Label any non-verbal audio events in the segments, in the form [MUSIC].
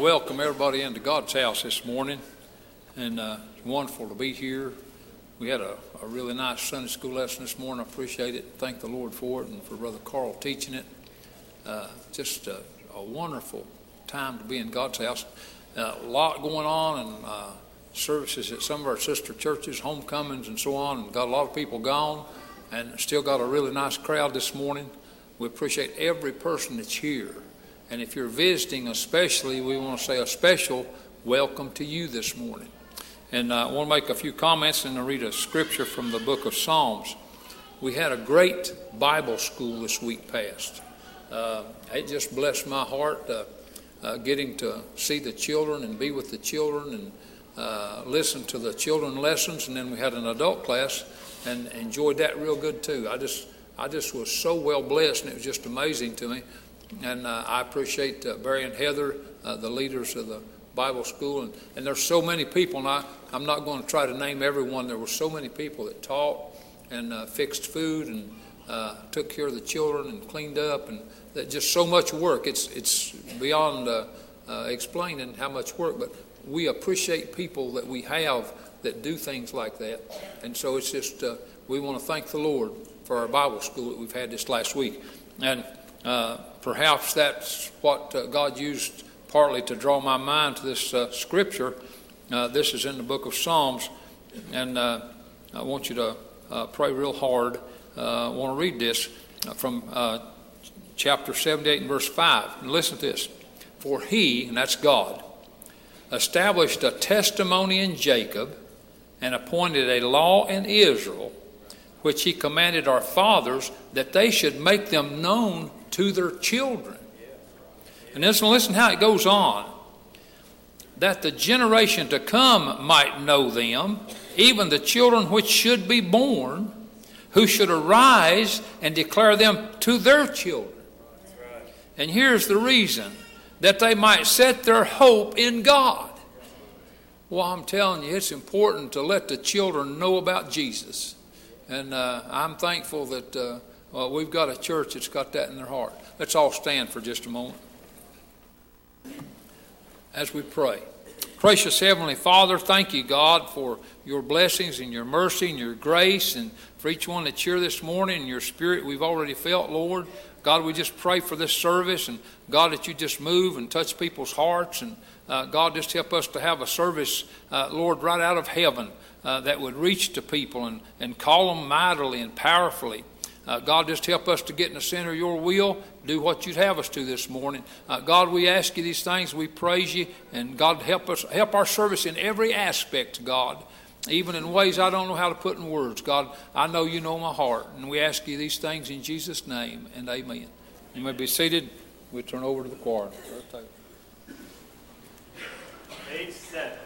welcome everybody into God's house this morning, and uh, it's wonderful to be here. We had a, a really nice Sunday school lesson this morning. I appreciate it. Thank the Lord for it, and for Brother Carl teaching it. Uh, just a, a, wonderful time to be in God's house. Uh, a lot going on, and uh, services at some of our sister churches, homecomings, and so on. And got a lot of people gone, and still got a really nice crowd this morning. We appreciate every person that's here. And if you're visiting, especially, we want to say a special welcome to you this morning. And I want to make a few comments and read a scripture from the book of Psalms. We had a great Bible school this week past. Uh, it just blessed my heart uh, uh getting to see the children and be with the children and uh, listen to the children lessons. And then we had an adult class and enjoyed that real good too. I just, I just was so well blessed, and it was just amazing to me. And uh, I appreciate uh, Barry and Heather, uh, the leaders of the Bible school. And, and there's so many people, and I, I'm not going to try to name everyone. There were so many people that taught and uh, fixed food and uh, took care of the children and cleaned up, and that just so much work. It's, it's beyond uh, explaining how much work, but we appreciate people that we have that do things like that. And so it's just, we want to thank the Lord for our Bible school that we've had this last week. And uh, perhaps that's what uh, God used partly to draw my mind to this uh, scripture. Uh, this is in the book of Psalms, and uh, I want you to uh, pray real hard. I want to read this from chapter 78 and verse 5. And listen to this. For he, and that's God, established a testimony in Jacob and appointed a law in Israel, which he commanded our fathers that they should make them known to their children. And listen, listen how it goes on. That the generation to come might know them, even the children which should be born, who should arise and declare them to their children. And here's the reason that they might set their hope in God. Well, I'm telling you, it's important to let the children know about Jesus. And uh, I'm thankful that uh, well, we've got a church that's got that in their heart. Let's all stand for just a moment as we pray. Gracious Heavenly Father, thank you, God, for your blessings and your mercy and your grace, and for each one that's here this morning and your spirit we've already felt, Lord. God, we just pray for this service, and God, that you just move and touch people's hearts, and uh, God, just help us to have a service, uh, Lord, right out of heaven uh, that would reach to people and, and call them mightily and powerfully. Uh, God, just help us to get in the center of your will, do what you'd have us to this morning. Uh, God, we ask you these things, we praise you, and God, help us, help our service in every aspect, God, even in ways I don't know how to put in words. God, I know you know my heart, and we ask you these things in Jesus' name, and amen. You may be seated. We turn over to the choir. Page seven.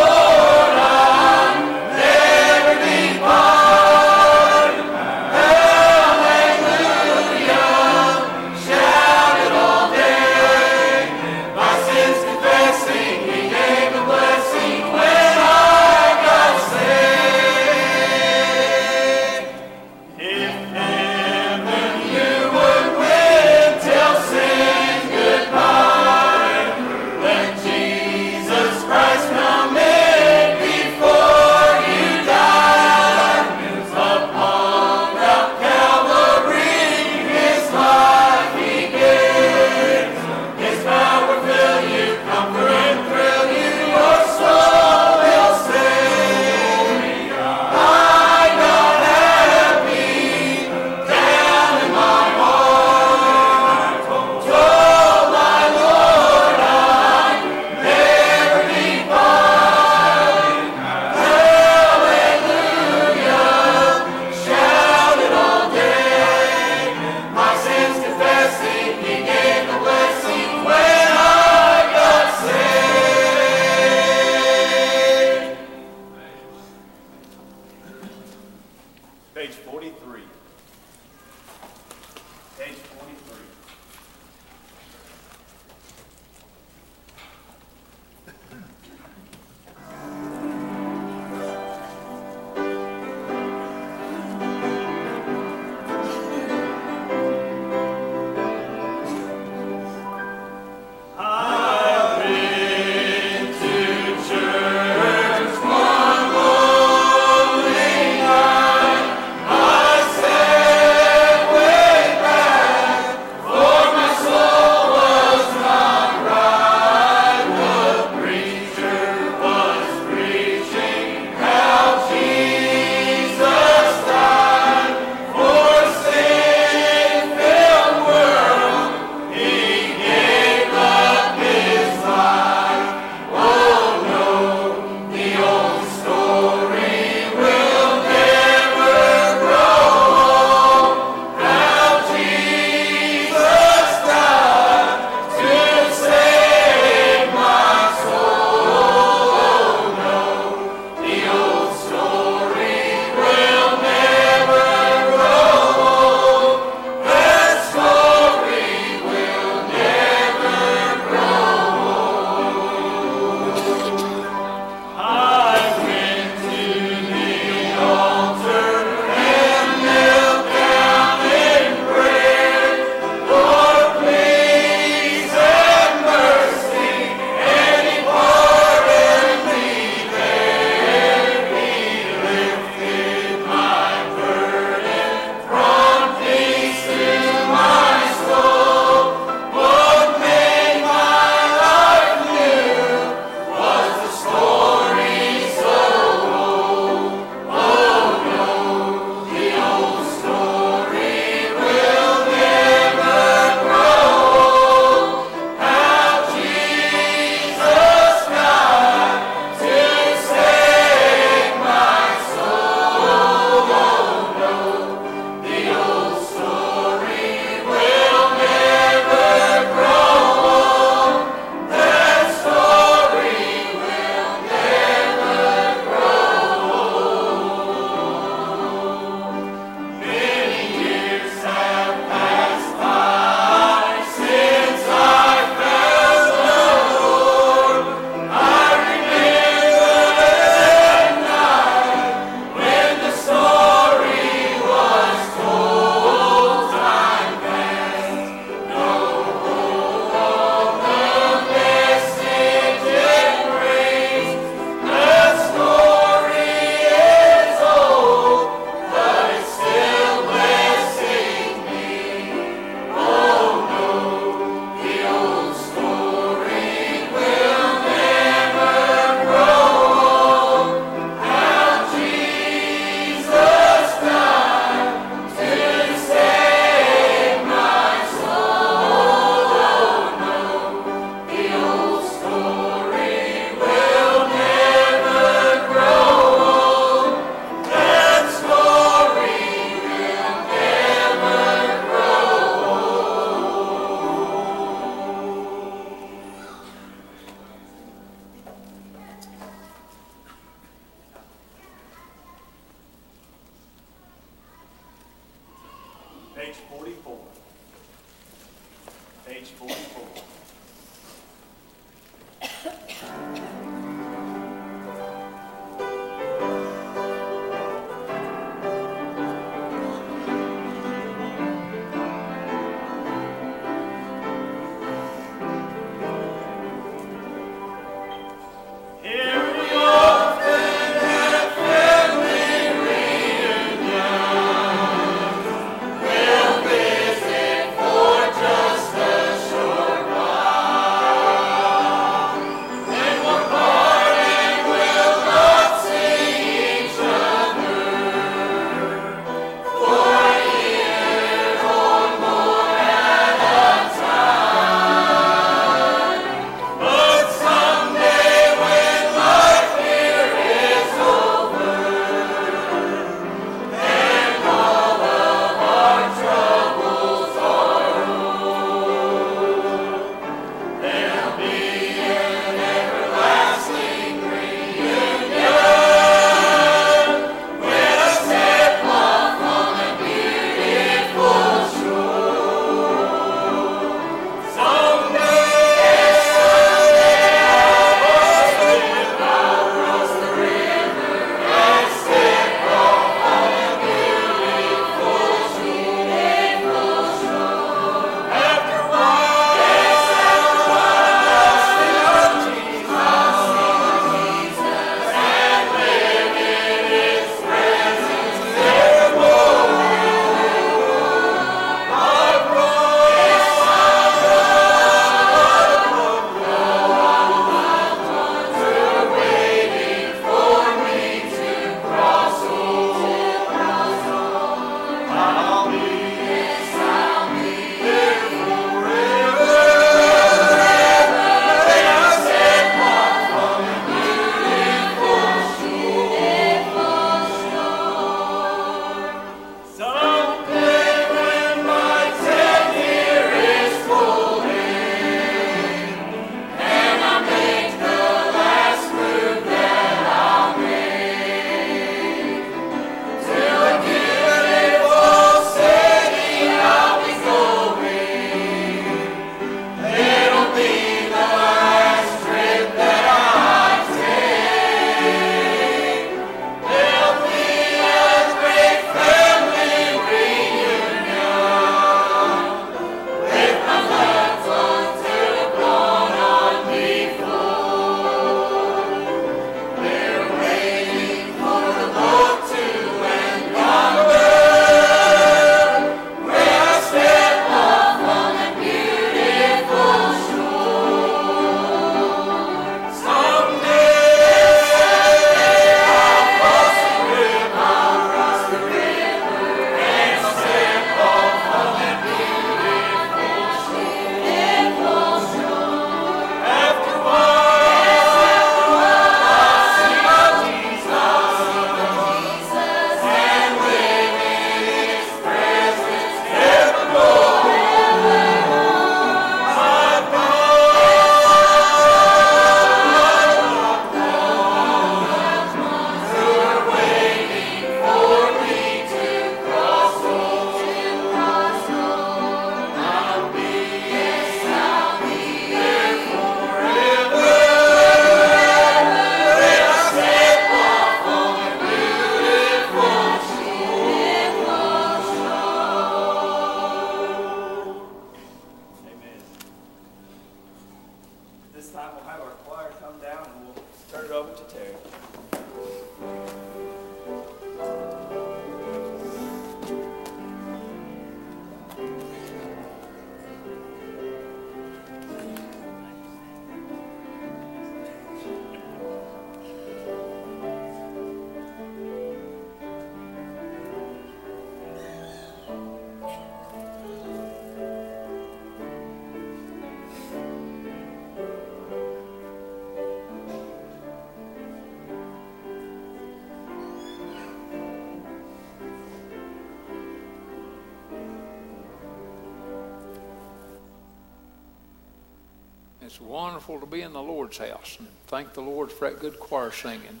Lord's house and thank the Lord for that good choir singing.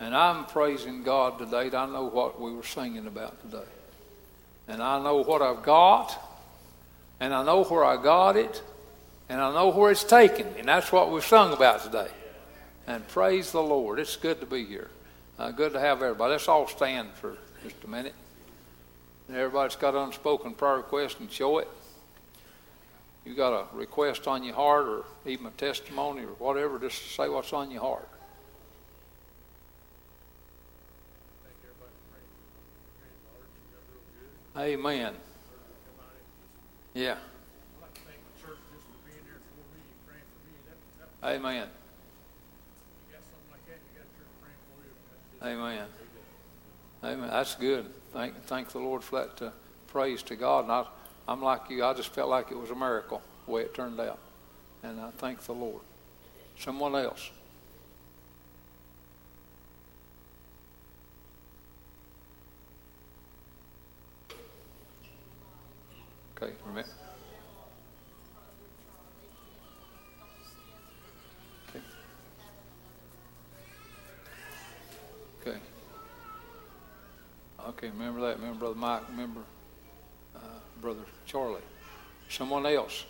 And I'm praising God today. I know what we were singing about today. and I know what I've got, and I know where I got it, and I know where it's taken. And that's what we've sung about today. And praise the Lord. It's good to be here. Uh, good to have everybody. Let's all stand for just a minute. And everybody's got unspoken prayer requests and show it. You got a request on your heart or even a testimony or whatever, just say what's on your heart. Amen. Yeah. Amen. Amen. Amen. That's good. Thank, thank the Lord for that praise to God. And I'm like you. I just felt like it was a miracle the way it turned out. And I thank the Lord. Someone else. Okay, remember. Okay. Okay. Okay, remember that. Remember Brother Mike. Remember Brother Charlie. Someone else.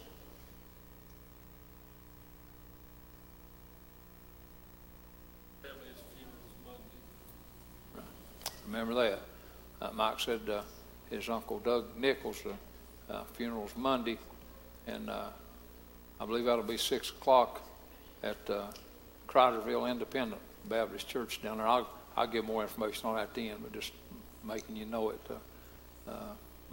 Remember that. Uh, Mike said uh, his uncle Doug Nichols' uh, uh, funeral's Monday, and uh, I believe that'll be six o'clock at uh, Criderville Independent Baptist Church down there. I'll, I'll give more information on that then, but just making you know it. Uh, uh,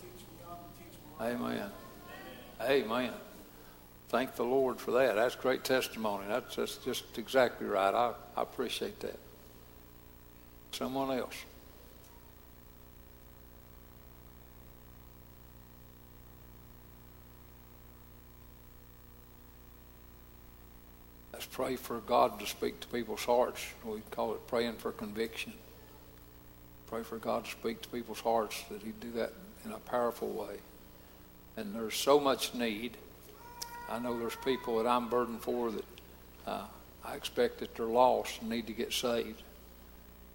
teach them young and teach them old. Amen. Amen. Thank the Lord for that. That's great testimony. That's, that's just exactly right. I, I appreciate that. Someone else. Let's pray for God to speak to people's hearts. We call it praying for conviction. Pray for God to speak to people's hearts, that He'd do that in a powerful way. And there's so much need. I know there's people that I'm burdened for that uh, I expect that they're lost and need to get saved.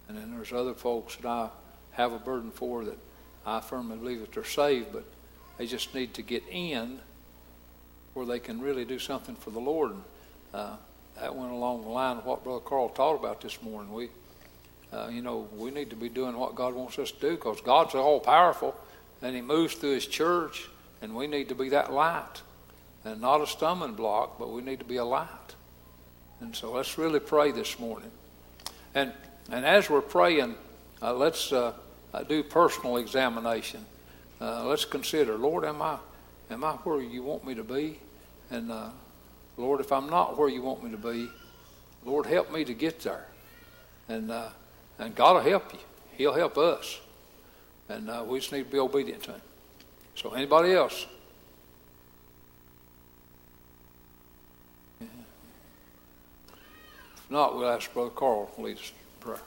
And then there's other folks that I have a burden for that I firmly believe that they're saved, but they just need to get in where they can really do something for the Lord. Uh, that went along the line of what Brother Carl taught about this morning. We, uh, you know, we need to be doing what God wants us to do because God's all powerful and He moves through His church, and we need to be that light and not a stumbling block, but we need to be a light. And so let's really pray this morning. And and as we're praying, uh, let's uh, uh do personal examination. Uh, let's consider, Lord, am I am I where you want me to be? And uh, Lord, if I'm not where you want me to be, Lord, help me to get there. And, uh, and God will help you. He'll help us. And uh, we just need to be obedient to Him. So, anybody else? If not, we'll ask Brother Carl to lead us in prayer.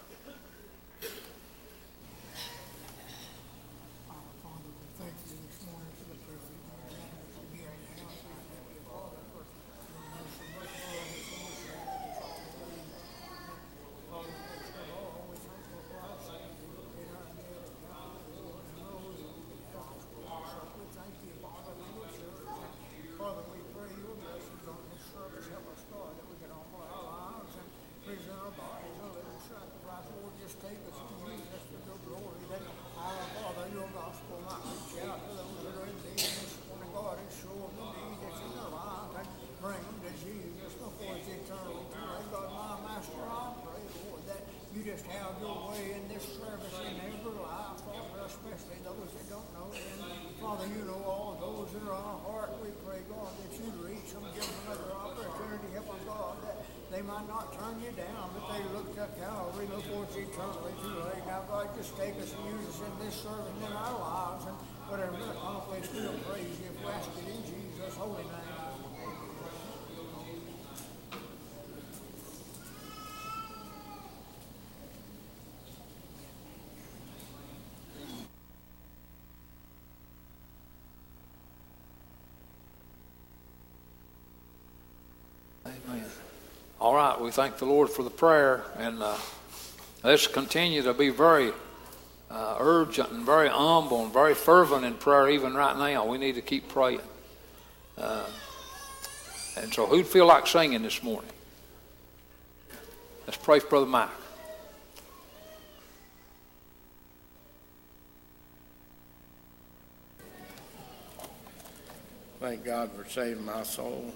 Father, we thank you this morning for the privilege of gathering to be in your house. I thank you, Father, for your mercy, much love, and so much love. Father, we pray all always thankful for our sins. We look at our dead, God, Lord, and those that we can help us for us. So we thank you, Father, for your church. Father, we pray your blessings on this service. Help us, Lord, that we can offer our lives and present our bodies a living sacrifice just have your way in this service in every life, Father, especially those that don't know. And Father, you know all those that are on our heart. We pray, God, that you reach them, give them another opportunity, help them, God, that they might not turn you down, but they look to Calvary, look forward to eternally too late. Now, God, just take us and use us in this service and in our lives, and whatever we accomplish, we'll praise you if we ask it in Jesus' holy name. Amen. All right, we thank the Lord for the prayer, and uh, let's continue to be very uh, urgent and very humble and very fervent in prayer, even right now. We need to keep praying. Uh, and so, who'd feel like singing this morning? Let's pray for Brother Mike. Thank God for saving my soul.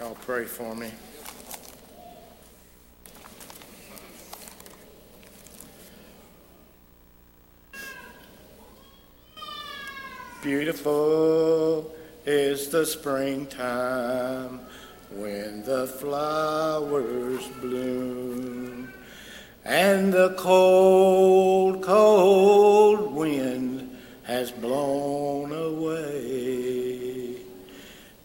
Y'all pray for me. Beautiful is the springtime when the flowers bloom and the cold, cold wind has blown away.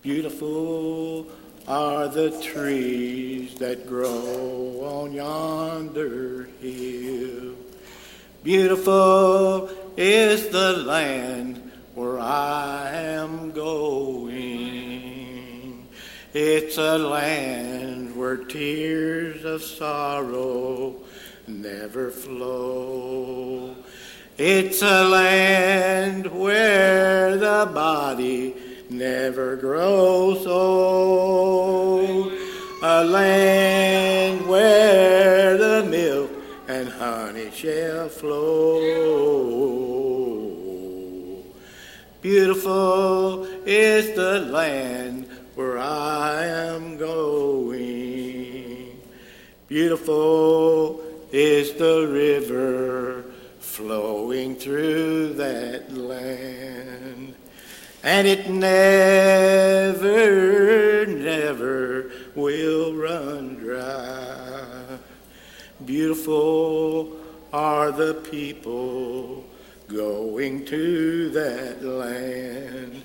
Beautiful are the trees that grow on yonder hill. Beautiful is the land where I am going. It's a land where tears of sorrow never flow. It's a land where the body never grows old. A land where the milk and honey shall flow. Beautiful is the land where I am going. Beautiful is the river flowing through that land. And it never, never will run dry. Beautiful are the people going to that land.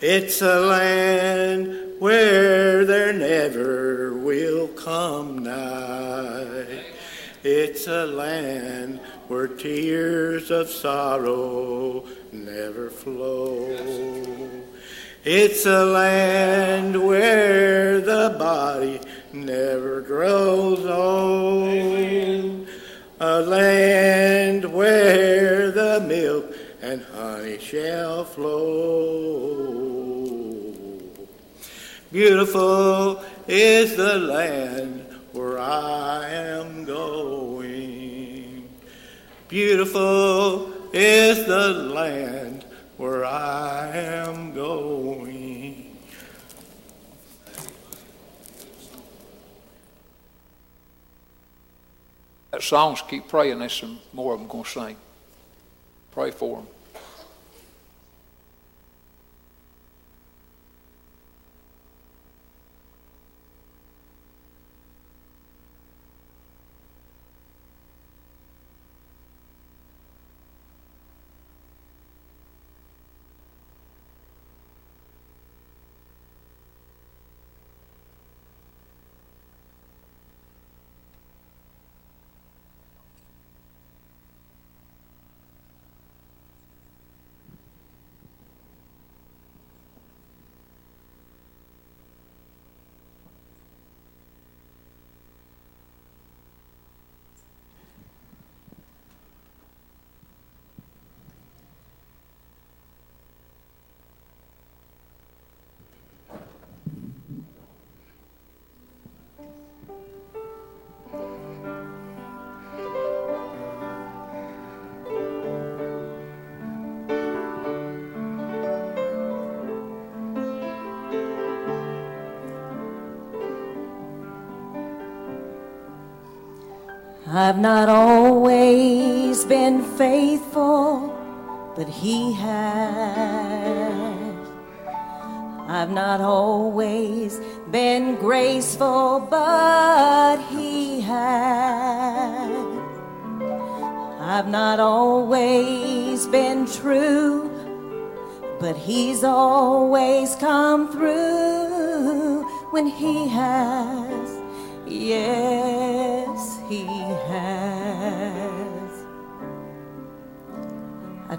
It's a land where there never will come night. It's a land where tears of sorrow never flow. It's a land where the body never grows old. A land where the milk and honey shall flow. Beautiful is the land where I am going. Beautiful is the land where I am going. That songs keep praying. There's some more of them going to sing. Pray for them. I've not always been faithful, but He has. I've not always been graceful, but He has. I've not always been true, but He's always come through when He has. Yes,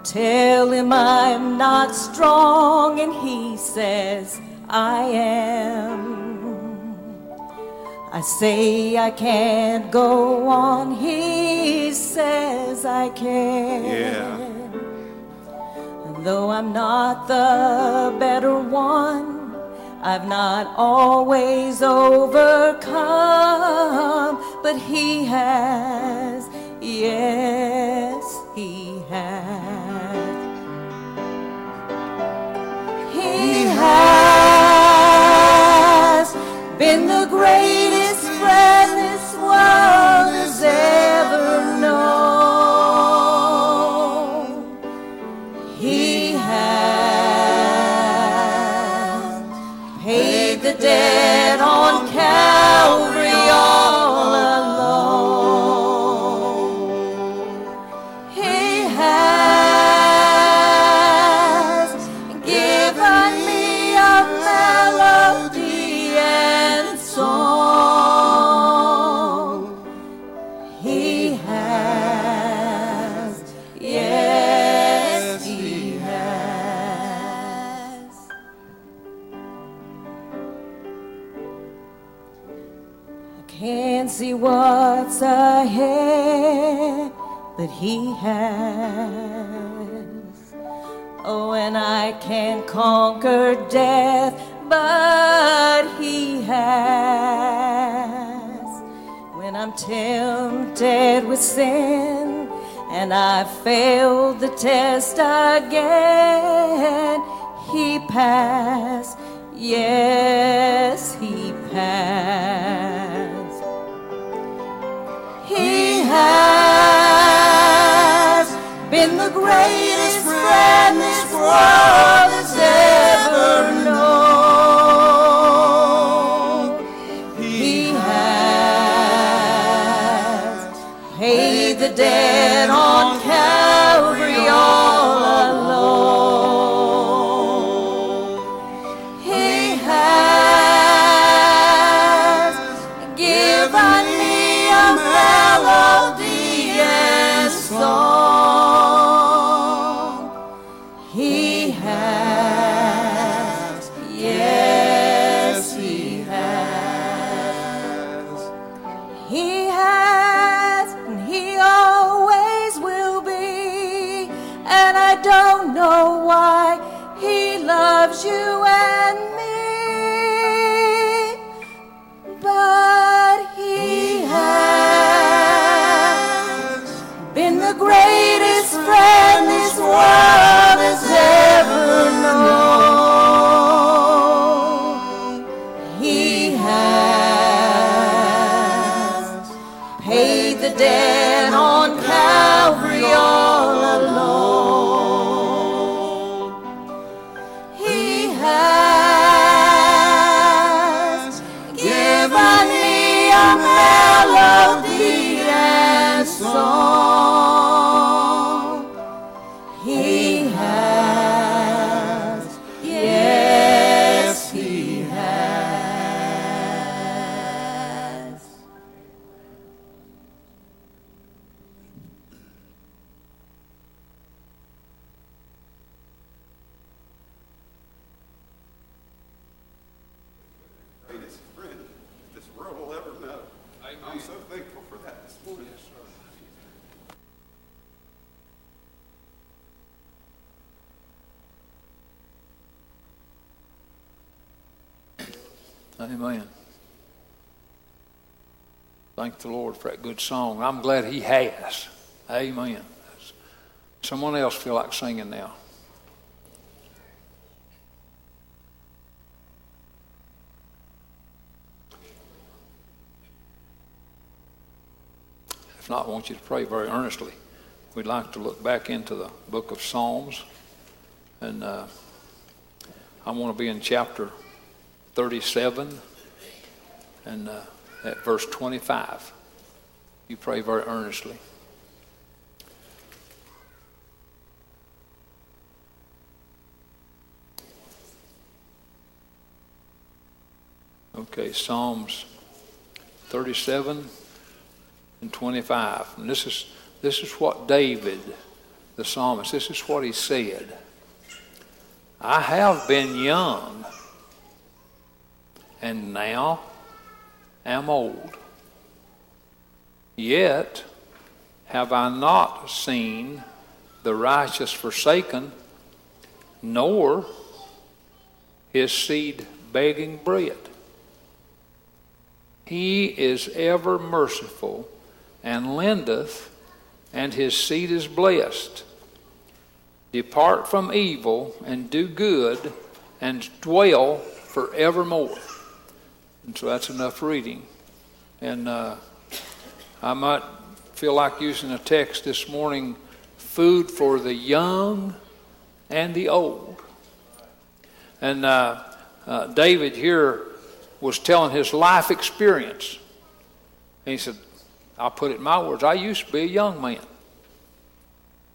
tell Him I'm not strong, and He says, I am. I say I can't go on, He says I can. Yeah. And though I'm not the better one, I've not always overcome, but He has, yes, world He has. Oh, and I can't conquer death, but He has. When I'm tempted with sin and I fail the test again, He passed. Yes, He passed. The greatest friend this world Lord for that good song. I'm glad He has. Amen. Someone else feel like singing now. If not, I want you to pray very earnestly. We'd like to look back into the book of Psalms, and uh, I want to be in chapter 37 and uh, at verse 25. You pray very earnestly. Okay, Psalms 37 and 25. And this is, this is what David, the psalmist, this is what he said. I have been young and now am old. Yet have I not seen the righteous forsaken, nor his seed begging bread. He is ever merciful and lendeth, and his seed is blessed. Depart from evil and do good, and dwell forevermore. And so that's enough reading. And uh, I might feel like using a text this morning food for the young and the old. And uh, uh, David here was telling his life experience. And he said, I'll put it in my words. I used to be a young man.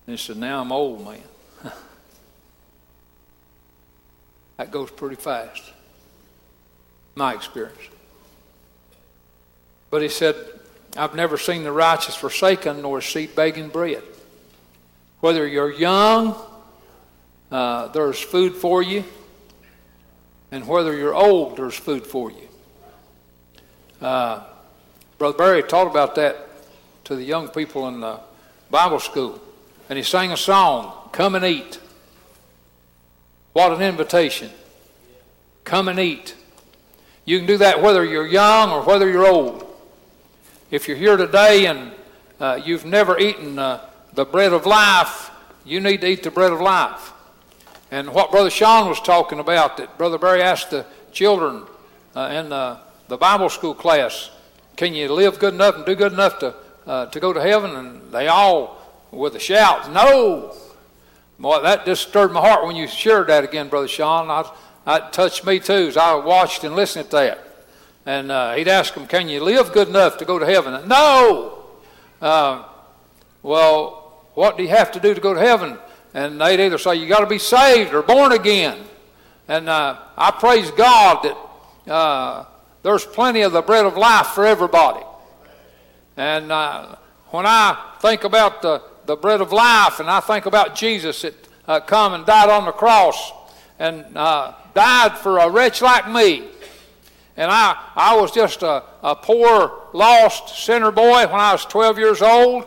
And he said, Now I'm old man. [LAUGHS] that goes pretty fast. My experience. But he said, I've never seen the righteous forsaken nor seed begging bread. Whether you're young, uh, there's food for you. And whether you're old, there's food for you. Uh, Brother Barry taught about that to the young people in the Bible school. And he sang a song, Come and Eat. What an invitation. Come and eat. You can do that whether you're young or whether you're old. If you're here today and uh, you've never eaten uh, the bread of life, you need to eat the bread of life. And what Brother Sean was talking about, that Brother Barry asked the children uh, in the, Bible school class, can you live good enough and do good enough to, uh, to go to heaven? And they all, with a shout, no. Boy, that disturbed my heart when you shared that again, Brother Sean. I, that touched me too as I watched and listened to that. And uh, he'd ask them, Can you live good enough to go to heaven? No! Uh, well, what do you have to do to go to heaven? And they'd either say, You got to be saved or born again. And uh, I praise God that uh, there's plenty of the bread of life for everybody. And uh, when I think about the, the bread of life and I think about Jesus that uh, come and died on the cross and died for a wretch like me, and I, I was just a, a poor, lost sinner boy when I was 12 years old.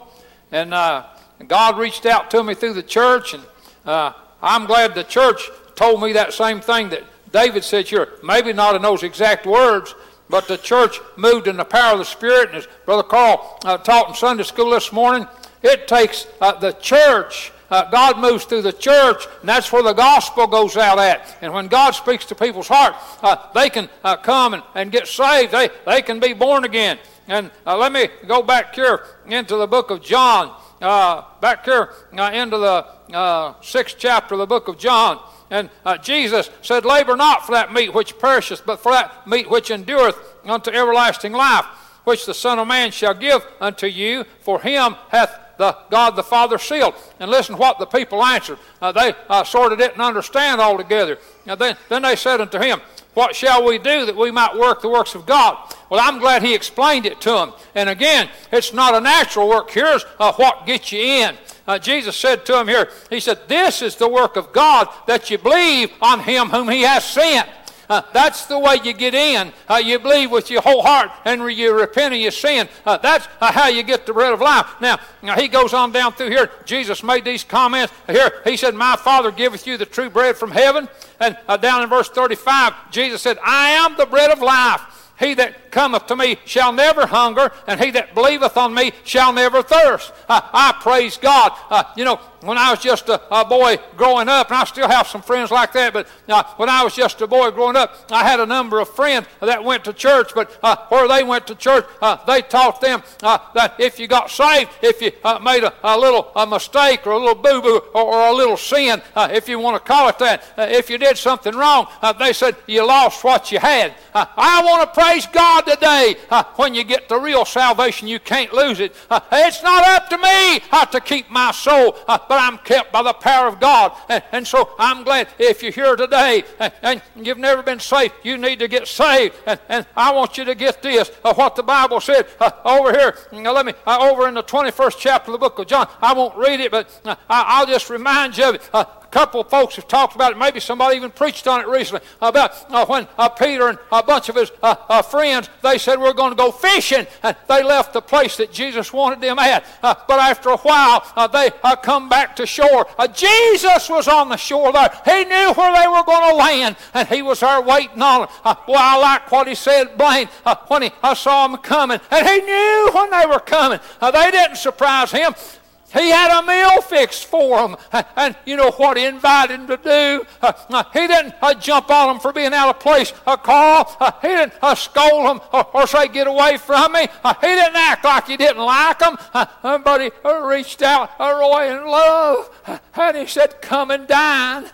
And uh, God reached out to me through the church. And uh, I'm glad the church told me that same thing that David said here. Maybe not in those exact words, but the church moved in the power of the Spirit. And as Brother Carl uh, taught in Sunday school this morning, it takes uh, the church uh, God moves through the church, and that's where the gospel goes out at. And when God speaks to people's heart, uh, they can uh, come and, and get saved. They, they can be born again. And uh, let me go back here into the book of John, uh, back here uh, into the sixth chapter of the book of John. And Jesus said, Labor not for that meat which perisheth, but for that meat which endureth unto everlasting life, which the Son of Man shall give unto you. For him hath the God the Father sealed. And listen what the people answered. Uh, they uh, sort of didn't understand altogether. Now then, then they said unto him, What shall we do that we might work the works of God? Well, I'm glad he explained it to them. And again, it's not a natural work. Here's uh, what gets you in. Uh, Jesus said to him here, He said, This is the work of God, that you believe on him whom he has sent. Uh, that's the way you get in. Uh, you believe with your whole heart and you repent of your sin. Uh, that's uh, how you get the bread of life. Now, now, he goes on down through here. Jesus made these comments. Here, he said, My Father giveth you the true bread from heaven. And uh, down in verse 35, Jesus said, I am the bread of life. He that cometh to me shall never hunger, and he that believeth on me shall never thirst. Uh, I praise God. Uh, you know, when I was just a, a, boy growing up, and I still have some friends like that, but uh, when I was just a boy growing up, I had a number of friends that went to church, but uh, where they went to church, uh, they taught them uh, that if you got saved, if you uh, made a, a, little a mistake or a little boo boo or, or, a little sin, uh, if you want to call it that, if you did something wrong, they said you lost what you had. I want to praise God today. when you get the real salvation, you can't lose it. it's not up to me to keep my soul but I'm kept by the power of God. And, and so I'm glad if you're here today and, and, you've never been saved, you need to get saved. And, and I want you to get this uh, what the Bible said uh, over here. Let me, uh, over in the 21st chapter of the book of John. I won't read it, but uh, I, will just remind you of it. Couple of folks have talked about it. Maybe somebody even preached on it recently about uh, when uh, Peter and a bunch of his uh, uh friends they said we're going to go fishing, and they left the place that Jesus wanted them at. Uh, but after a while, uh, they come back to shore. Jesus was on the shore there. He knew where they were going to land, and he was there waiting on them. well, I like what he said, Blaine, when he I saw them coming, and he knew when they were coming. they didn't surprise him. He had a meal fixed for them. And you know what he invited them to do? He didn't uh, jump on them for being out of place. Uh, Carl, uh, he didn't uh, scold them uh, or, say, get away from me. Uh, he didn't act like he didn't like them. but he reached out, Roy, in love. And he said, come and dine.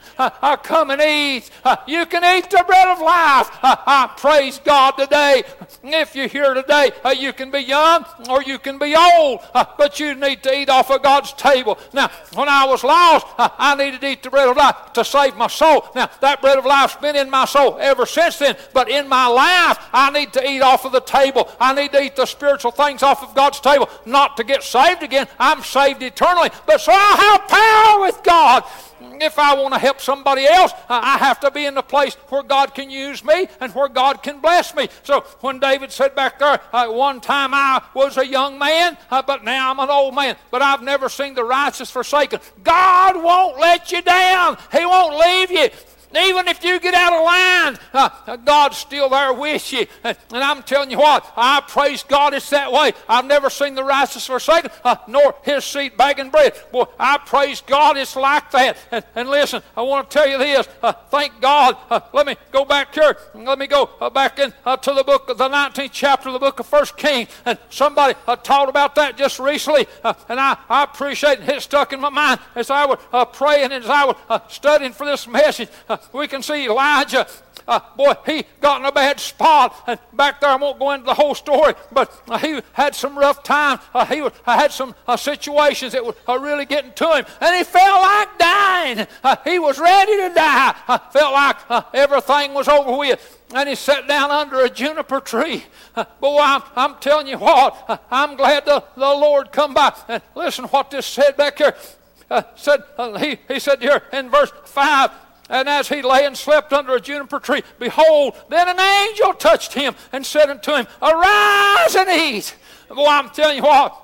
come and eat. you can eat the bread of life. I praise God today. If you're here today, you can be young or you can be old. but you need to eat off of God's table. Now, when I was lost, I needed to eat the bread of life to save my soul. Now, that bread of life's been in my soul ever since then. But in my life, I need to eat off of the table. I need to eat the spiritual things off of God's table, not to get saved again. I'm saved eternally, but so I have power with God if I want to help somebody else, I have to be in the place where God can use me and where God can bless me. So when David said back there, uh, one time I was a young man, uh, but now I'm an old man, but I've never seen the righteous forsaken. God won't let you down. He won't leave you. Even if you get out of line, uh, God's still there with you. And, and, I'm telling you what, I praise God it's that way. I've never seen the righteous forsaken, uh, nor his seed begging bread. Boy, I praise God it's like that. And, and listen, I want to tell you this. Uh, thank God. Uh, let me go back here. Let me go uh, back in uh, to the book of the 19th chapter of the book of First Kings. And somebody taught about that just recently. and I, I appreciate it. It stuck in my mind as I was praying and as I was studying for this message we can see Elijah. Uh, boy, he got in a bad spot. And back there, I won't go into the whole story, but uh, he had some rough times. Uh, he was, had some uh, situations that were uh, really getting to him. And he felt like dying. Uh, he was ready to die. felt like everything was over with and he sat down under a juniper tree. Uh, boy, I'm, I'm, telling you what, uh, I'm glad the, the Lord come by. And listen what this said back here. Uh, said he, he said here in verse 5 and as he lay and slept under a juniper tree, behold, then an angel touched him and said unto him, Arise and eat. Boy, I'm telling you what,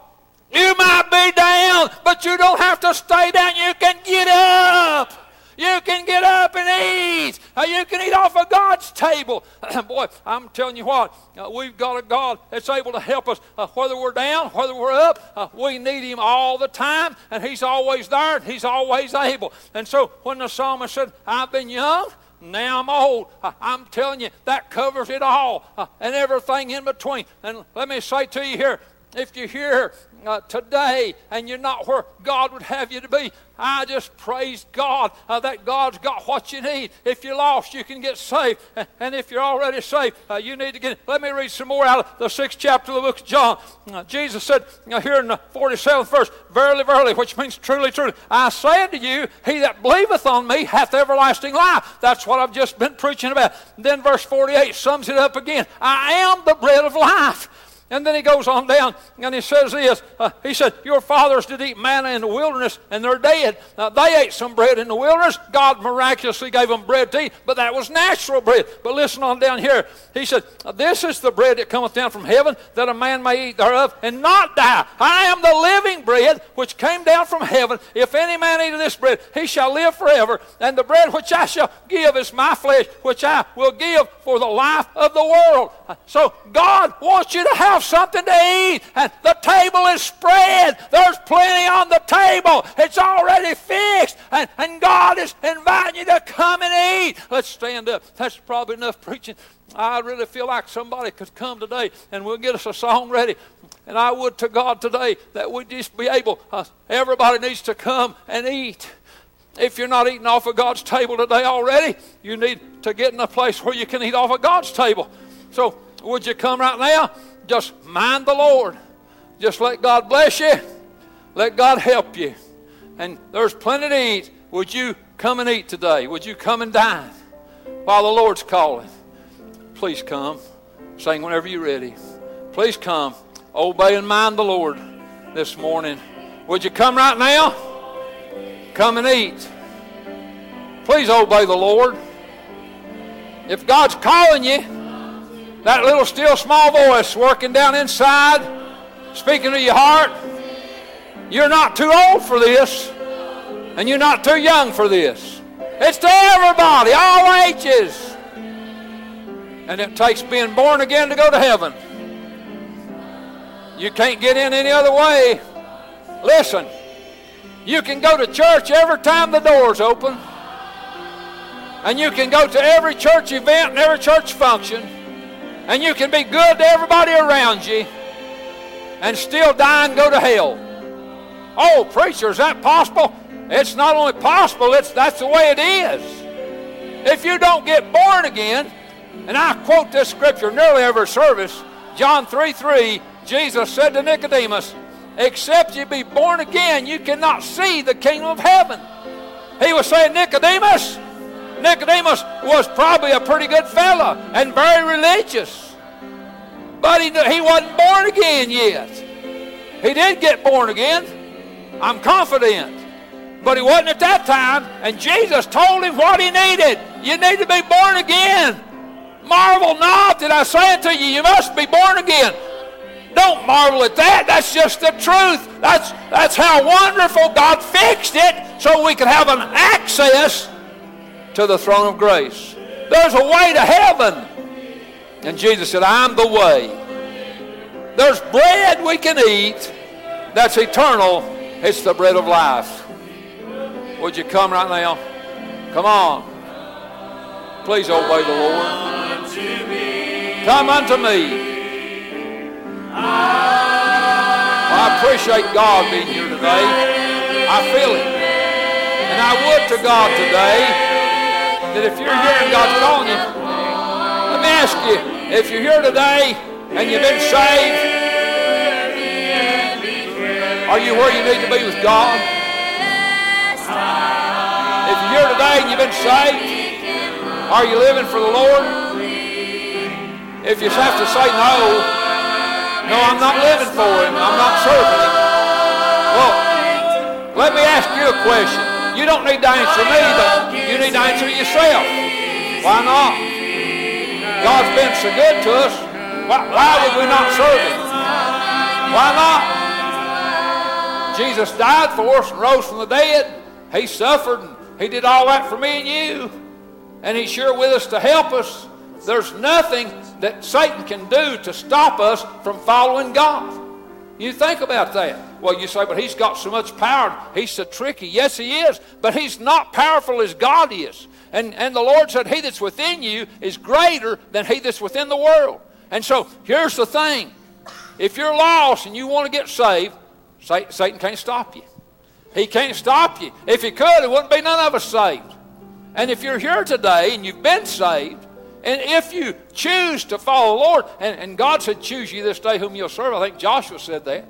you might be down, but you don't have to stay down. You can get up. You can get up and eat. Uh, you can eat off of God's table. [CLEARS THROAT] Boy, I'm telling you what, uh, we've got a God that's able to help us uh, whether we're down, whether we're up. we need Him all the time, and He's always there, and He's always able. And so when the psalmist said, I've been young, now I'm old. I'm telling you, that covers it all and everything in between. And let me say to you here if you're here uh, today and you're not where God would have you to be, I just praise God uh, that God's got what you need. If you're lost, you can get saved. [LAUGHS] And if you're already saved, uh, you need to get. Let me read some more out of the sixth chapter of the book of John. Uh, Jesus said uh, here in the 47th verse, Verily, verily, which means truly, truly, I say unto you, he that believeth on me hath everlasting life. That's what I've just been preaching about. then verse 48 sums it up again I am the bread of life. And then he goes on down and he says this. Uh, he said, Your fathers did eat manna in the wilderness and they're dead. They ate some bread in the wilderness. God miraculously gave them bread to eat, but that was natural bread. But listen on down here. He said, This is the bread that cometh down from heaven, that a man may eat thereof and not die. I am the living bread which came down from heaven. If any man eat of this bread, he shall live forever. And the bread which I shall give is my flesh, which I will give for the life of the world. So God wants you to have something to eat. And the table is spread. There's plenty on the table. It's already fixed. And, and God is inviting you to come and eat. Let's stand up. That's probably enough preaching. I really feel like somebody could come today and we'll get us a song ready. And I would to God today that we just be able, uh, everybody needs to come and eat. If you're not eating off of God's table today already, you need to get in a place where you can eat off of God's table. So, would you come right now? Just mind the Lord. Just let God bless you. Let God help you. And there's plenty to eat. Would you come and eat today? Would you come and dine while the Lord's calling? Please come. Sing whenever you're ready. Please come. Obey and mind the Lord this morning. Would you come right now? Come and eat. Please obey the Lord. If God's calling you, that little still small voice working down inside, speaking to your heart, you're not too old for this, and you're not too young for this. It's to everybody, all ages. And it takes being born again to go to heaven. You can't get in any other way. Listen, you can go to church every time the door's open. And you can go to every church event and every church function. And you can be good to everybody around you and still die and go to hell. Oh, preacher, is that possible? It's not only possible, it's that's the way it is. If you don't get born again, and I quote this scripture nearly every service, John 3 3, Jesus said to Nicodemus, Except you be born again, you cannot see the kingdom of heaven. He was saying, Nicodemus, Nicodemus was probably a pretty good fella and very religious. But he, he wasn't born again yet. He did get born again. I'm confident. But he wasn't at that time. And Jesus told him what he needed. You need to be born again. Marvel not that I say unto you, you must be born again. Don't marvel at that. That's just the truth. That's, that's how wonderful God fixed it so we could have an access to the throne of grace. There's a way to heaven. And Jesus said, I'm the way. There's bread we can eat that's eternal. It's the bread of life. Would you come right now? Come on. Please obey the Lord. Come unto me. I appreciate God being here today. I feel it. And I would to God today that if you're here and God's calling you, let me ask you, if you're here today and you've been saved, are you where you need to be with God? If you're here today and you've been saved, are you living for the Lord? If you have to say no, no, I'm not living for him. I'm not serving him. Well, let me ask you a question. You don't need to answer me, but you need to answer yourself. Why not? God's been so good to us. Why, why would we not serve him? Why not? Jesus died for us and rose from the dead. He suffered and he did all that for me and you. And he's sure with us to help us. There's nothing that Satan can do to stop us from following God. You think about that. Well, you say, but he's got so much power. He's so tricky. Yes, he is. But he's not powerful as God is. And, and the Lord said, He that's within you is greater than he that's within the world. And so here's the thing if you're lost and you want to get saved, Satan can't stop you. He can't stop you. If he could, it wouldn't be none of us saved. And if you're here today and you've been saved, and if you choose to follow the Lord, and, and God said, choose you this day whom you'll serve. I think Joshua said that.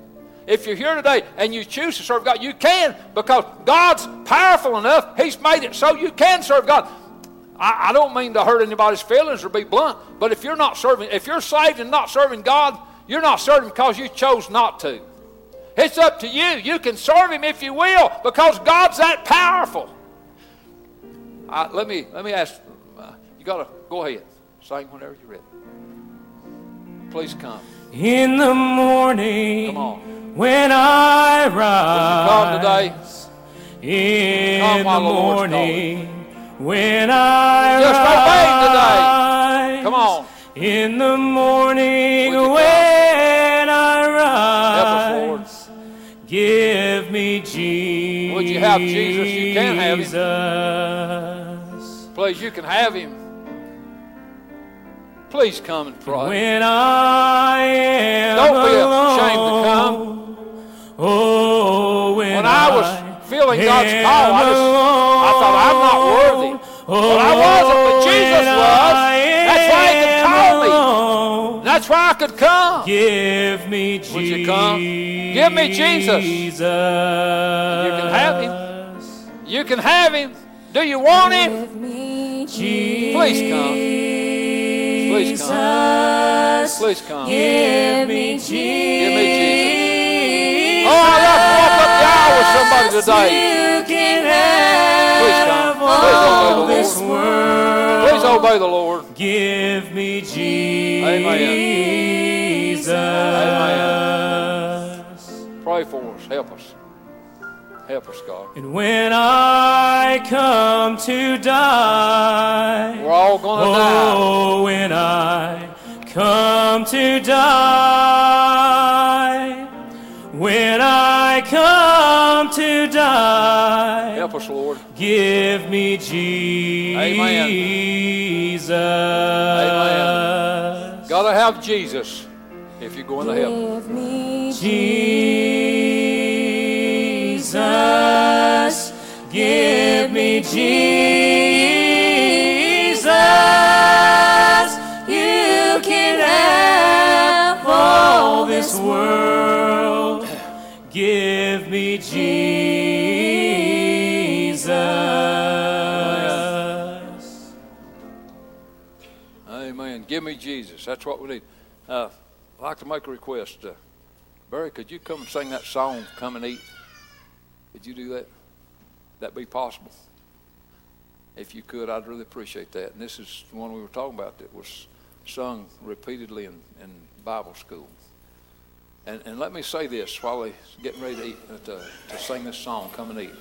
If you're here today and you choose to serve God, you can because God's powerful enough. He's made it so you can serve God. I, I don't mean to hurt anybody's feelings or be blunt, but if you're not serving, if you're saved and not serving God, You're not serving because you chose not to. It's up to you. You can serve Him if you will because God's that powerful. I, let me let me ask. Uh, you got to go ahead. Sing whenever you're ready. Please come. In the morning, Come on. When I today. rise, in Come the morning, when I Just rise, Come on. in the morning, Would you come? when I Help us, Lord. rise, give me Jesus. Would you have Jesus? You can have him. Jesus. Please, you can have Him. Please come and pray. When I am Don't be alone, ashamed to come. Oh, when, When I was feeling God's am call, I just- I thought, I'm not worthy. alone, But I wasn't, but oh, Jesus was. That's why he could am call me. That's why I could come. Give me Jesus. Would you come? Give me Jesus. You can have him. You can have Him. Do you want Him? Me Please come. Please come. Please come. Give me Jesus. Give me Jesus. Oh, like to walk up the aisle with somebody today. Please have come. Please obey the Lord. world. Please obey the Lord. Give me Jesus. Amen. Amen. Pray for us. Help us. Help us, God. And when I come to die, We're all going to die. oh, when I come to die, when I come to die, Help us, Lord. give me Jesus. Amen. Got to have Jesus if you're going to heaven. Give me Jesus, give me Jesus. You can have all this world. Jesus. Amen. Give me Jesus. That's what we need. Uh, I'd like to make a request. Uh, Barry, could you come and sing that song, Come and Eat? Could you do that? That be possible? If you could, I'd really appreciate that. And this is the one we were talking about that was sung repeatedly in, in Bible school. And, and let me say this while we're getting ready to, eat, uh, to, to sing this song, Come and Eat.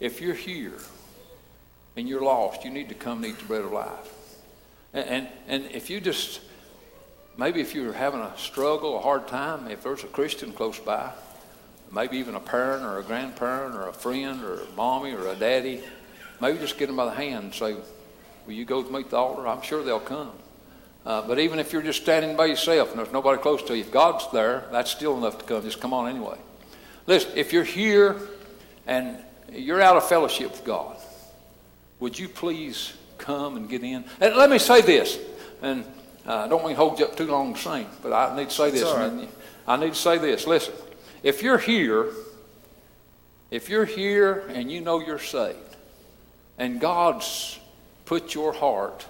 If you're here and you're lost, you need to come and eat the bread of life. And, and, and if you just, maybe if you're having a struggle, a hard time, if there's a Christian close by, maybe even a parent or a grandparent or a friend or a mommy or a daddy, maybe just get them by the hand and say, Will you go to the altar? I'm sure they'll come. Uh, but even if you're just standing by yourself and there's nobody close to you, if God's there, that's still enough to come. Just come on anyway. Listen, if you're here and you're out of fellowship with God, would you please come and get in? And let me say this, and uh, I don't mean to hold you up too long to sing, but I need to say this. right. I need to say this. Listen, if you're here, if you're here and you know you're saved, and God's put your heart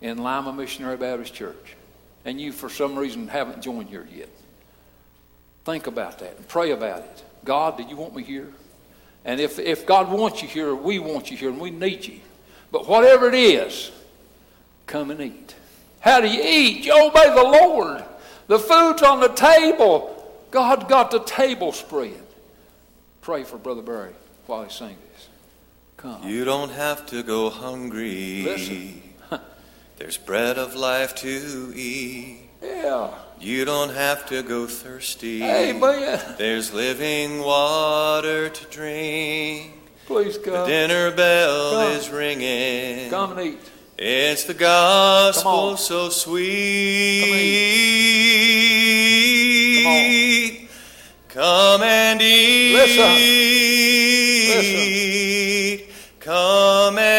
in Lima Missionary Baptist Church, and you for some reason haven't joined here yet, think about that and pray about it. God, do you want me here? And if, if God wants you here, we want you here, and we need you. But whatever it is, come and eat. How do you eat? You obey the Lord. The food's on the table. God got the table spread. Pray for Brother Barry while he sings this. Come. You don't have to go hungry. Listen. There's bread of life to eat. Yeah. You don't have to go thirsty. Amen. There's living water to drink. Please The come. dinner bell Come. is ringing. Come and eat. It's the Come gospel so sweet. Come and eat. Listen. Come and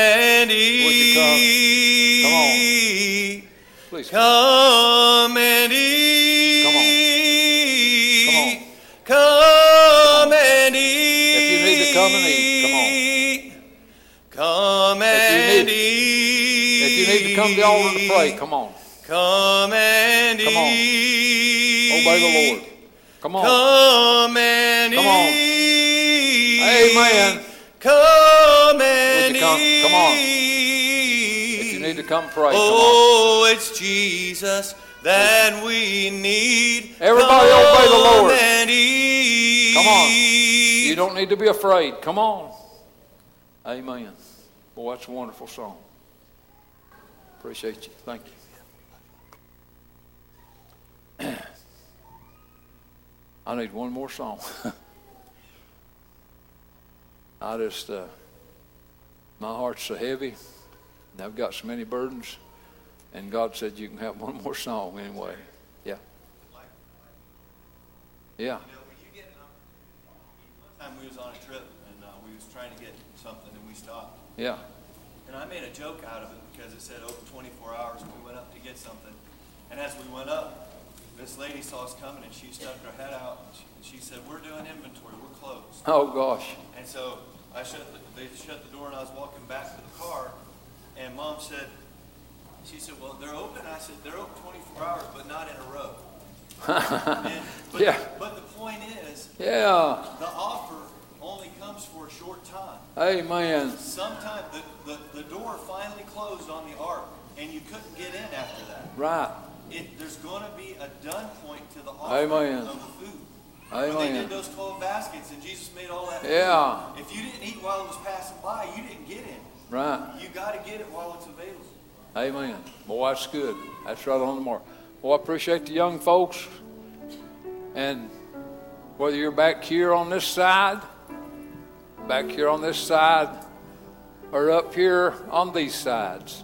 Please come. And eat. Come on. Come on. Come and eat. If you need to come and eat, come on. Come If you and need- eat. If you need to come to the altar to pray, come on. Come and Come on. eat. Obey the Lord. Come on. Come and Come on. eat. Amen. Come pray, come. Oh, it's Jesus that we need. Everybody come obey the Lord. Come on. You don't need to be afraid. Come on. Amen. Boy, that's a wonderful song. Appreciate you. Thank you. [CLEARS THROAT] I need one more song. [LAUGHS] I just, uh, my heart's so heavy, and I've got so many burdens, and God said you can have one more song anyway. Yeah. Yeah. You know, when you get, um, one time we was on a trip and uh, we was trying to get something and we stopped. Yeah. And I made a joke out of it because it said open 24 hours and we went up to get something. And as we went up, this lady saw us coming and she stuck her head out and she, and she said, we're doing inventory, we're closed. Oh, gosh. And so I shut the, they shut the door and I was walking back to the car and mom said, she said, well, they're open. I said, they're open 24 hours, but not in a row. [LAUGHS] And, but, Yeah. but the point is, Yeah. the offer only comes for a short time. Amen. Sometime the, the, the door finally closed on the ark, and you couldn't get in after that. Right. It, there's going to be a done point to the offer Amen. of the food. Amen. When they did those 12 baskets, and Jesus made all that food, Yeah. if you didn't eat while it was passing by, you didn't get in. Right. You got to get it while it's available. Amen. Boy, that's good. That's right on the mark. Well, I appreciate the young folks. And whether you're back here on this side, back here on this side, or up here on these sides,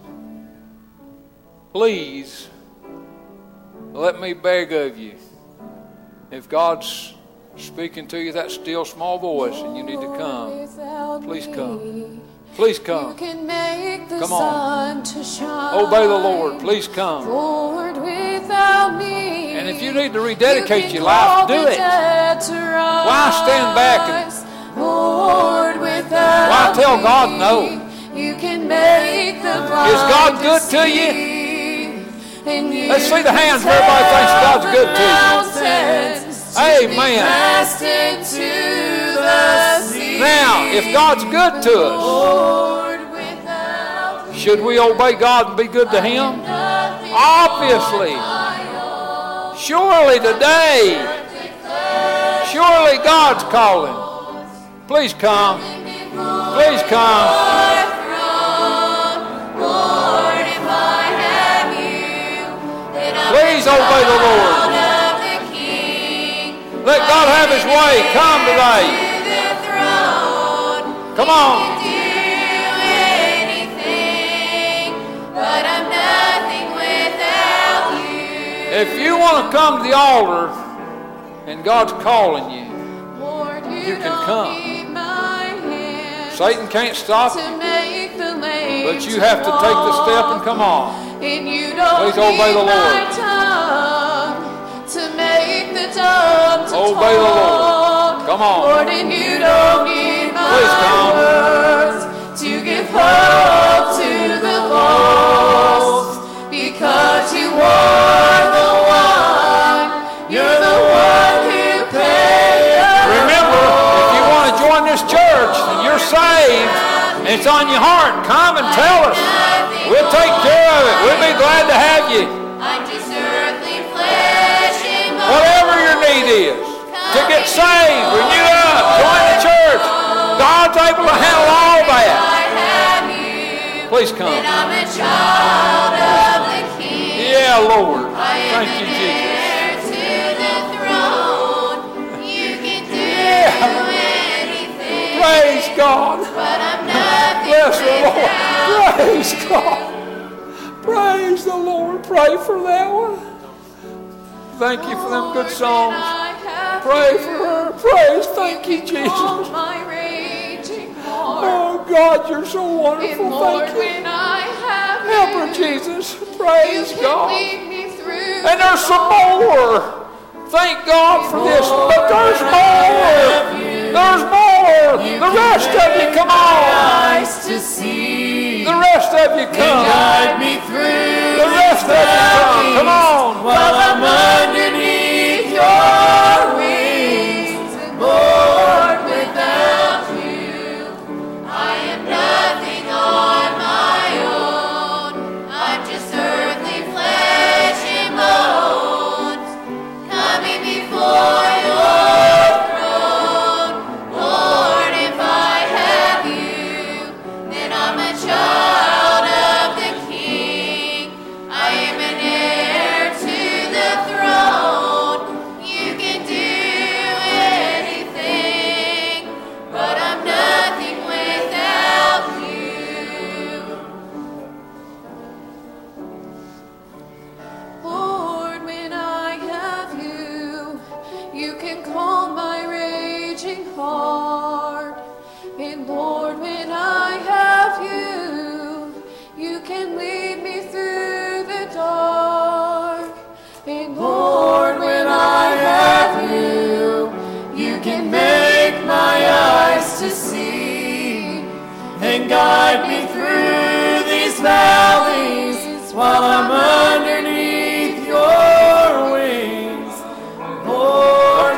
please let me beg of you. If God's speaking to you, that still small voice, and you need to come, please come. Please You come. can make the Come on. sun to shine. Obey the Lord. Please come. Lord, without me. And if you need to rededicate you your life, do it. Why stand back and- Lord, without Why tell me, God no? You can make the blind Is God good to you? Let's see the hands where everybody thinks God's good to you. mountains to be Amen. Cast into the sea. Now, if God's good to us, should we obey God and be good to Him? Obviously. Surely today, surely God's calling. Please come. Please come. Lord, if I have you, then I'm Please obey the Lord. child of the King. Let God have His way. Come today. To the throne, Come on. do anything, but I'm nothing without you. If you want to come to the altar and God's calling you, Lord, you, You can come. need my hand Satan can't stop you, to make the lame but you have to take the step and come on. And you don't Please obey the Lord. to make the dumb to Obey the Lord. Come on. Lord, and you don't need my Please come. words to give hope to the lost. Because you are the one, you're the one who paid Remember, if you want to join this church you're saved and it's on your heart, come and tell us. We'll take care of it. We'll be glad to have you. I'm just earthly flesh and bone. Whatever your need is, to get saved, renew God's able to handle all that. I have you. Please come. And I'm a child of the King. Yeah, Lord. I am Thank you, Jesus. heir to the throne. You can do anything, Praise God. but I'm nothing Bless the Lord. Praise God. Praise the Lord. Pray for that one. Thank you for them good songs. Pray for her. Praise. Thank you, Jesus. God, you're so And wonderful. Lord, Thank you. when I have Help her, Jesus. Praise God. lead me through And there's some more. Thank God for this. But there's more. There's more. The rest of you, come on. to see. The rest of you come. Guide me through The rest of you come. Come on.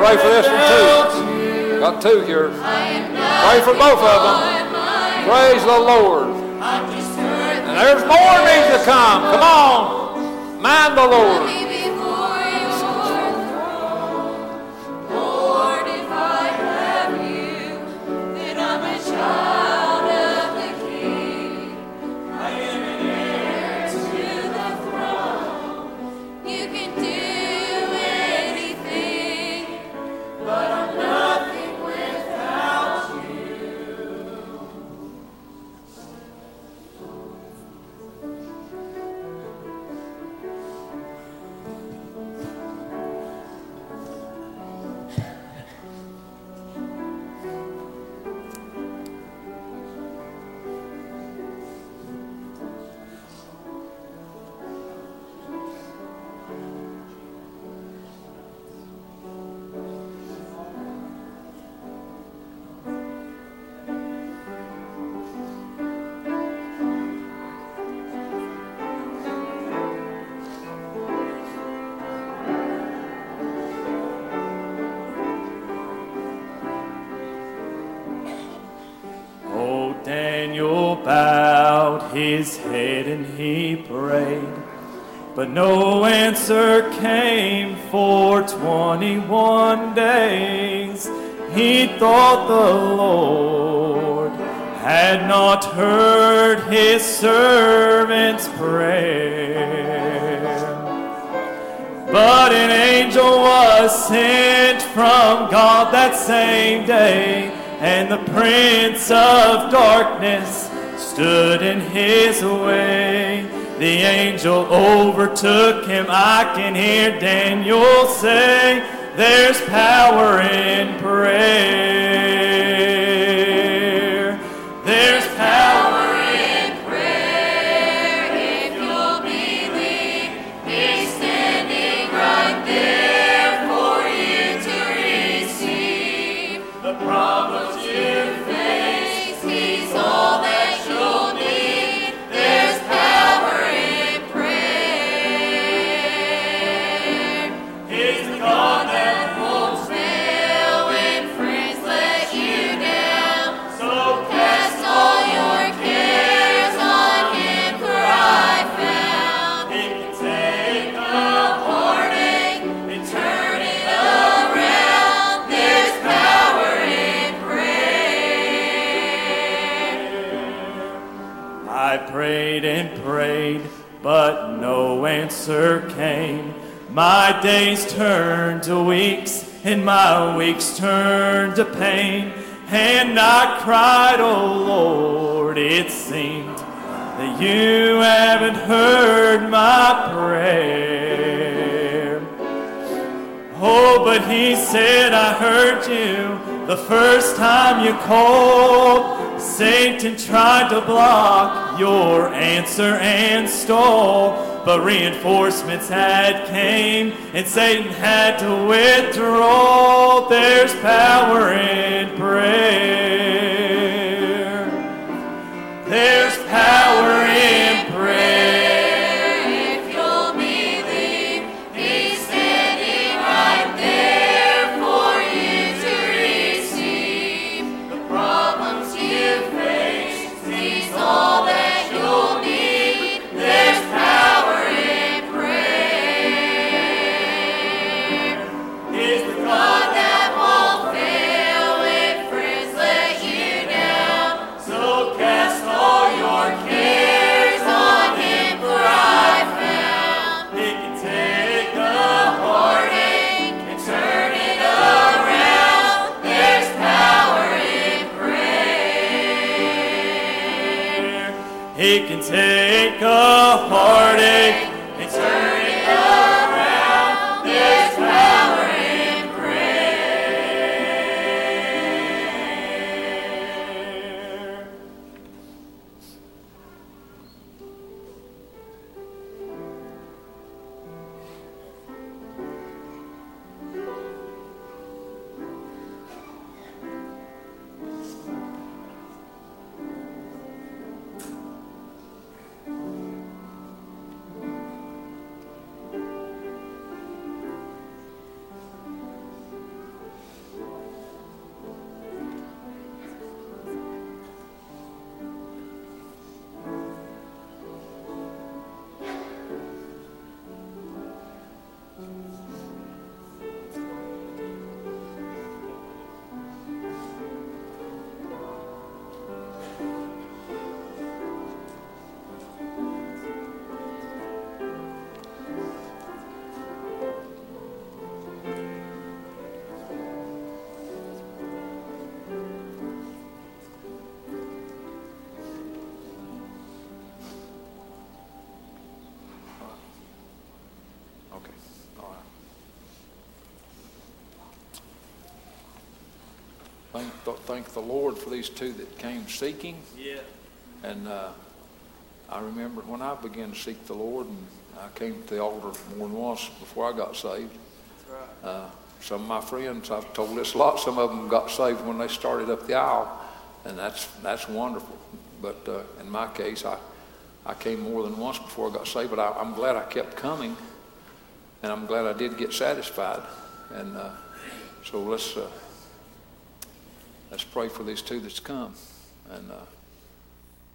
Pray for this one too. Got two here. Pray for both of them. Praise the Lord. And there's more needs to come. Come on. Mind the Lord. The Lord had not heard his servant's prayer. But an angel was sent from God that same day, and the prince of darkness stood in his way. The angel overtook him. I can hear Daniel say, There's power in prayer. Prayed and prayed, but no answer came. My days turned to weeks, and my weeks turned to pain. And I cried, Oh Lord, it seemed that you haven't heard my prayer. Oh, but he said, I heard you the first time you called. Satan tried to block your answer and stole. But reinforcements had came and Satan had to withdraw. There's power in prayer. There's power thank, thank the Lord for these two that came seeking. Yeah. And uh, I remember when I began to seek the Lord, and I came to the altar more than once before I got saved. Uh, some of my friends, I've told this a lot, some of them got saved when they started up the aisle, and that's, that's wonderful. But uh, in my case, I, I came more than once before I got saved, but I, I'm glad I kept coming, and I'm glad I did get satisfied. And uh, so let's, uh, let's pray for these two that's come. And uh,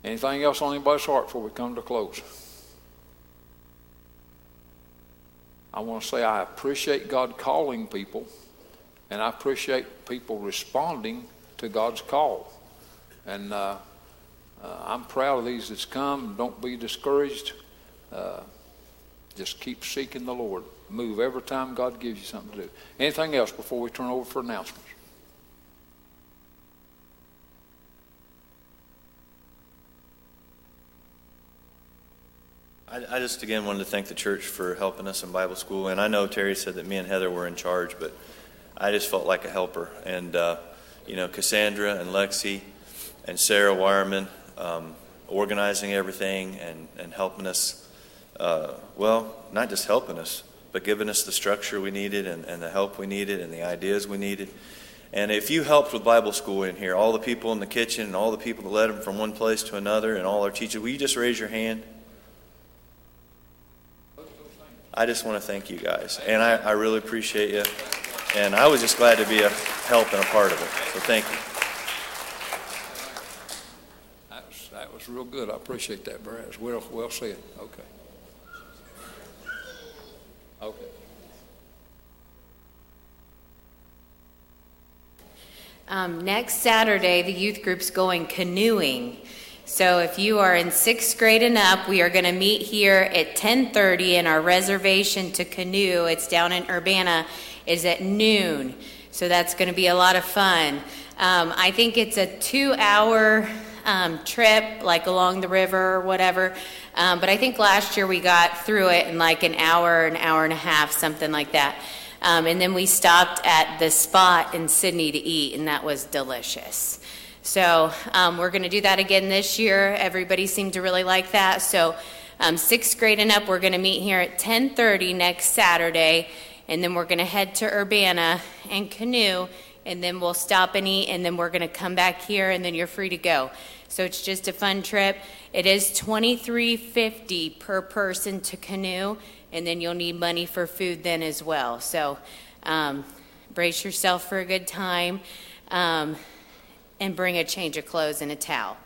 anything else on anybody's heart before we come to close? I want to say I appreciate God calling people, and I appreciate people responding to God's call. And uh, uh, I'm proud of these that's come. Don't be discouraged. Uh, just keep seeking the Lord. Move every time God gives you something to do. Anything else before we turn over for announcements? I, I just again wanted to thank the church for helping us in Bible school, and I know Terry said that me and Heather were in charge, but I just felt like a helper, and uh, you know Cassandra and Lexi and Sarah Wireman um, organizing everything and and helping us. Uh, well, not just helping us, but giving us the structure we needed and, and the help we needed and the ideas we needed. And if you helped with Bible school in here, all the people in the kitchen and all the people that led them from one place to another and all our teachers, will you just raise your hand? I just want to thank you guys. And I, I really appreciate you. And I was just glad to be a help and a part of it. So thank you. That was, that was real good. I appreciate that, Brad. It's well, well said. Okay. Okay. Um, next Saturday, the youth group's going canoeing. So if you are in sixth grade and up, we are going to meet here at 10:30, and our reservation to canoe, it's down in Urbana, is at noon. So that's going to be a lot of fun. Um, I think it's a two-hour um, trip, like along the river or whatever. Um, but I think last year we got through it in like an hour, an hour and a half, something like that. Um, and then we stopped at the spot in Sydney to eat, and that was delicious. So um, we're going to do that again this year. Everybody seemed to really like that. So um, sixth grade and up, we're going to meet here at 10:30 next Saturday, and then we're going to head to Urbana and canoe, and then we'll stop and eat, and then we're going to come back here, and then you're free to go. So it's just a fun trip. It is 23.50 per person to canoe, and then you'll need money for food then as well. So um, brace yourself for a good time. And bring a change of clothes and a towel.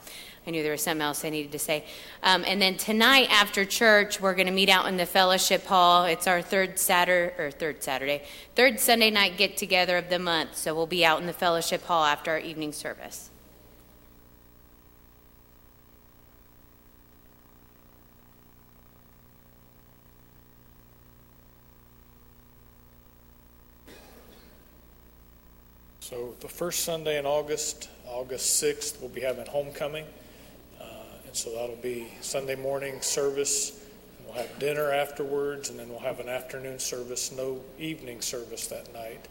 I knew there was something else I needed to say. Um, and then tonight after church, we're going to meet out in the fellowship hall. It's our third Saturday or third Saturday, third Sunday night get together of the month. So we'll be out in the fellowship hall after our evening service. So the first Sunday in August, August 6th, we'll be having homecoming. Uh, and so that'll be Sunday morning service. We'll have dinner afterwards, and then we'll have an afternoon service, no evening service that night.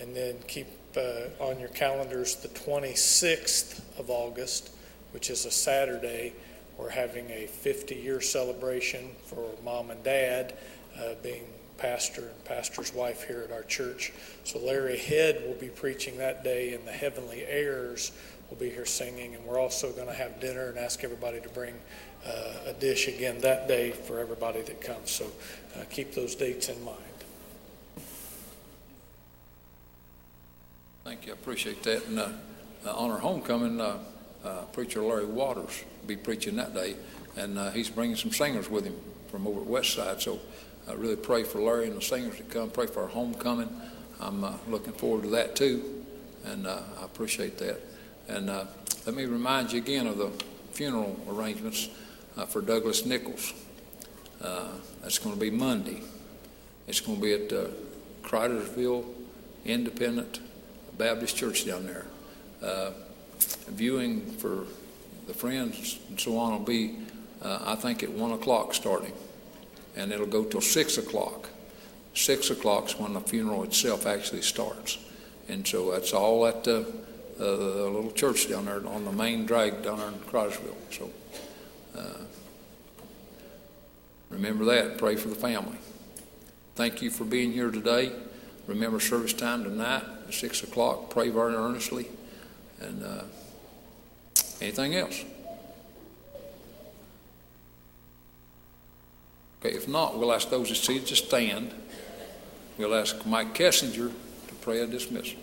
And then keep uh, on your calendars the 26th of August, which is a Saturday. We're having a 50 year celebration for mom and dad uh, being pastor and pastor's wife here at our church. So Larry Head will be preaching that day, and the Heavenly Airs will be here singing. And we're also going to have dinner and ask everybody to bring uh, a dish again that day for everybody that comes. So uh, keep those dates in mind. Thank you. I appreciate that. And uh, on our homecoming, uh, uh, preacher Larry Waters will be preaching that day, and uh, he's bringing some singers with him from over at West Side. So I really pray for Larry and the singers to come. Pray for our homecoming. I'm uh, looking forward to that too, and uh, I appreciate that. And uh, let me remind you again of the funeral arrangements uh, for Douglas Nichols. Uh, that's going to be Monday. It's going to be at uh, Cridersville Independent Baptist Church down there. viewing for the friends and so on will be, I think, at one o'clock starting and it'll go till six o'clock. Six o'clock is when the funeral itself actually starts, and so that's all at the uh, the little church down there on the main drag down there in Crosville. So uh, remember that. Pray for the family. Thank you for being here today. Remember service time tonight at 6 o'clock. Pray very earnestly. And uh, anything else? If not, we'll ask those that see to stand. We'll ask Mike Kessinger to pray a dismissal.